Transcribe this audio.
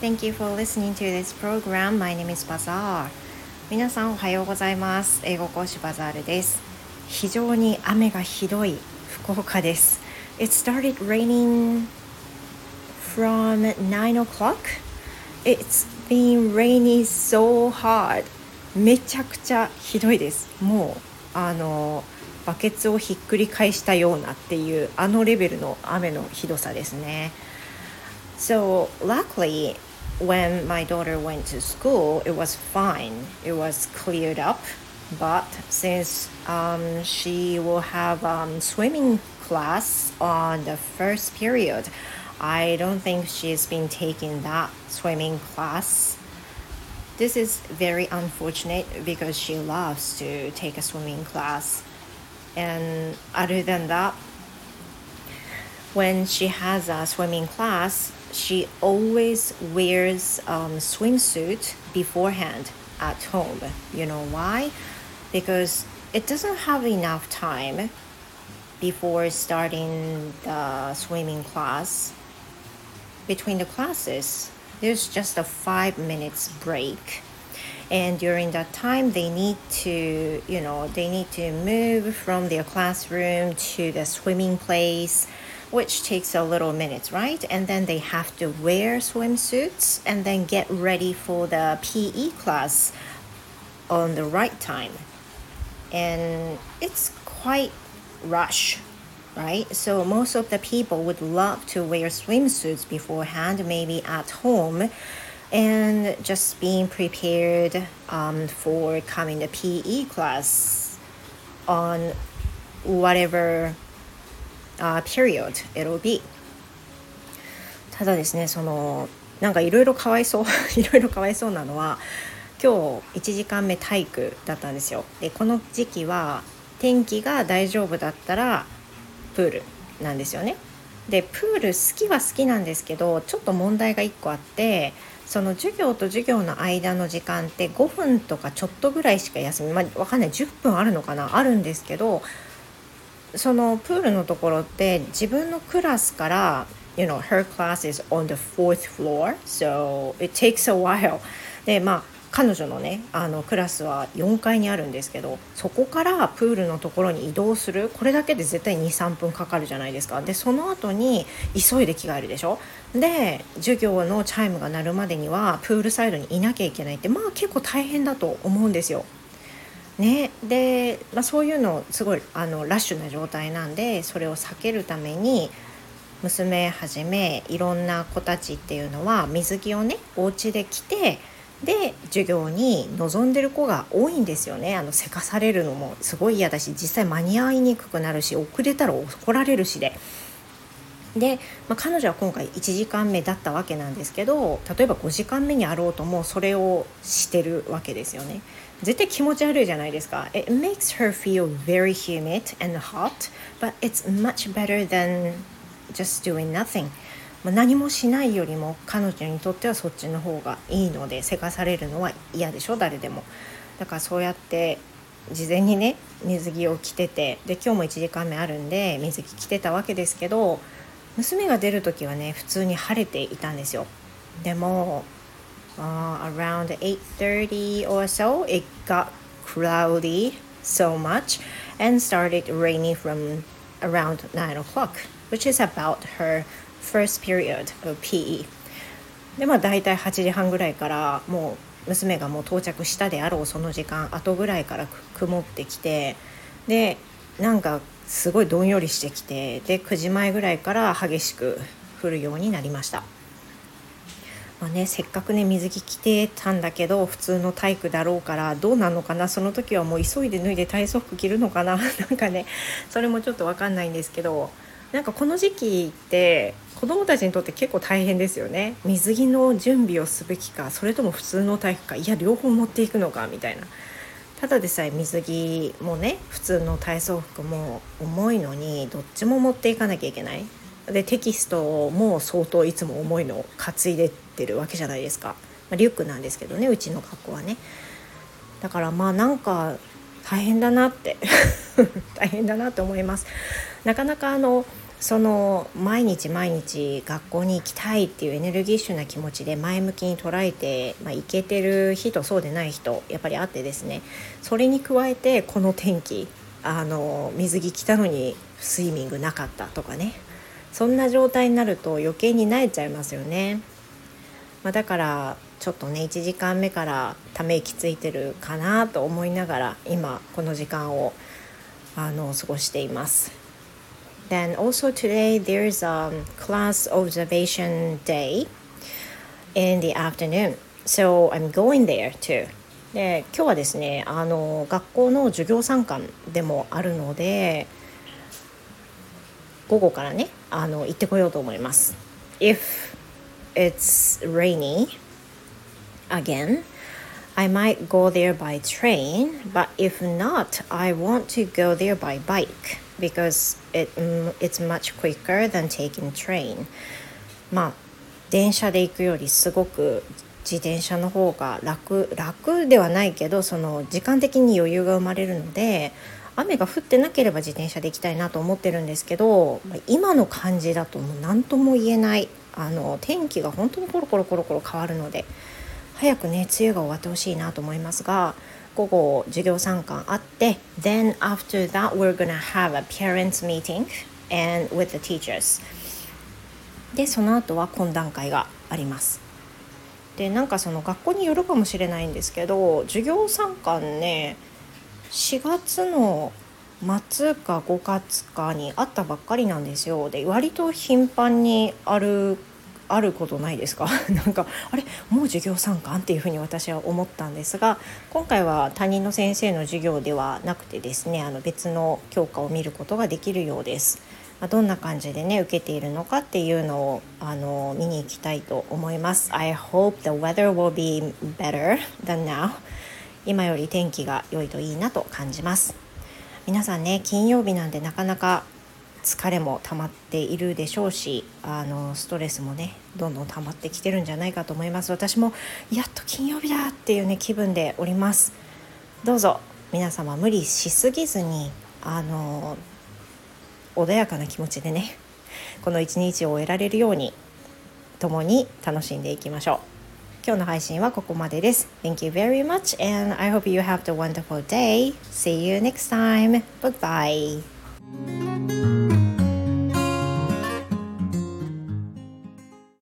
Thank you for listening to this program. My name is Bazaar. 皆さんおはようございます。英語講師バザールです。非常に雨がひどい福岡です。It started raining from 9 o'clock. It's been raining so hard. めちゃくちゃひどいです。もうあのバケツをひっくり返したようなっていうあのレベルの雨のひどさですね。So luckily when my daughter went to school, it was fine. It was cleared up. But since um, she will have um, swimming class on the first period, I don't think she's been taking that swimming class. This is very unfortunate because she loves to take a swimming class. And other than that, when she has a swimming class, she always wears um, swimsuit beforehand at home. You know why? Because it doesn't have enough time before starting the swimming class. Between the classes, there's just a five minutes break. And during that time, they need to, you know, they need to move from their classroom to the swimming place which takes a little minutes, right? And then they have to wear swimsuits and then get ready for the PE class on the right time. And it's quite rush, right? So most of the people would love to wear swimsuits beforehand, maybe at home, and just being prepared um, for coming to PE class on whatever uh, period LOB ただですねそのなんかいろいろかわいそう いろいろかわいそうなのは今日1時間目体育だったんですよ。でこの時期は天気が大丈夫だったらプールなんですよね。でプール好きは好きなんですけどちょっと問題が1個あってその授業と授業の間の時間って5分とかちょっとぐらいしか休みまあ分かんない10分あるのかな？あるんですけどそのプールのところって自分のクラスから you know her class is on the fourth floor so it takes a while. でまあ彼女のねあのクラスは4階にあるんですけどそこからプールのところに移動する。これだけで絶対23分かかるじゃないですか。でその後に急いで着替えるでしょ。で授業のチャイムが鳴るまでにはプールサイドにいなきゃいけないってまあ結構大変だと思うんですよ。ね、で、まあ、そういうのすごいあのラッシュな状態なんでそれを避けるために娘はじめいろんな子たちっていうのは水着をねお家で着てで授業に臨んでる子が多いんですよねあのせかされるのもすごい嫌だし実際間に合いにくくなるし遅れたら怒られるしで。で、まあ、彼女は今回1時間目だったわけなんですけど例えば5時間目にあろうともそれをしてるわけですよね。絶対気持ち悪いじゃないですか。It makes her feel very humid and hot, but it's much better than just doing nothing. 何もしないよりも彼女にとってはそっちの方がいいのでせかされるのは嫌でしょ？誰でも。だからそうやって事前にね水着を着ててで今日も1時間目あるんで水着着てたわけですけど娘が出る時はね普通に晴れていたんですよ。でも uh, around 8.30 or so it got cloudy so much and started raining from around 9 o'clock which is about her first period of PE でまあ大体8時半ぐらいからもう娘がもう到着したであろうその時間後ぐらいから曇ってきてでなんかすごいどんよりしてきてで9時前ぐらいから激しく降るようになりました。まあね、せっかくね水着着てたんだけど普通の体育だろうからどうなのかな？その時はもう急いで脱いで体操服着るのかな？なんかねそれもちょっと分かんないんですけどなんかこの時期って子どもたちにとって結構大変ですよね。水着の準備をすべきかそれとも普通の体育かいや両方持っていくのかみたいな。ただでさえ水着もね普通の体操服も重いのにどっちも持っていかなきゃいけない。でテキストも相当いつも重いのを担いでってるわけじゃないですか、まあ、リュックなんですけどねうちの学校はね。だからまあなんか大変だなって。大変だなって思います。なかなかあのその毎日毎日学校に行きたいっていうエネルギッシュな気持ちで前向きに捉えて、まあ、行けてる人そうでない人やっぱりあってですねそれに加えてこの天気あの水着着たのにスイミングなかったとかねそんな状態になると余計に慣れちゃいますよね。まあ、だからちょっとね1時間目からため息ついてるかなと思いながら今この時間をあの過ごしています。Then also today there's a class observation day in the afternoon. So I'm going there too. で今日はですねあの学校の授業参観でもあるので午後からねあの行ってこようと思います。If it's rainy again, I might go there by train, but if not, I want to go there by bike. Because it, it's much quicker than taking train. まあ電車で行くよりすごく自転車の方が楽楽ではないけどその時間的に余裕が生まれるので雨が降ってなければ自転車で行きたいなと思ってるんですけど今の感じだともう何とも言えないあの天気が本当にコロコロコロコロ変わるので早くね梅雨が終わってほしいなと思いますが午後授業参観あって then after that we're gonna have a parents meeting and with the teachers. でその後は懇談会があります。でなんかその学校によるかもしれないんですけど授業参観ね4月の末か5月かにあったばっかりなんですよ。で割と頻繁にあるあることないですか？なんかあれ？もう授業参観っていうふうに私は思ったんですが今回は担任の先生の授業ではなくてですねあの別の教科を見ることができるようです。ま、どんな感じでね受けているのかっていうのをあの見に行きたいと思います。I hope the weather will be better than now. 今より天気が良いといいなと感じます。皆さんね金曜日なんでなかなか疲れも溜まっているでしょうしあのストレスもねどんどん溜まってきてるんじゃないかと思います。私もやっと金曜日だっていうね気分でおります。どうぞ皆様無理しすぎずにあの穏やかな気持ちでねこの一日を終えられるように共に楽しんでいきましょう。今日の配信はここまでです。Thank you very much and I hope you have a wonderful day. See you next time. Bye bye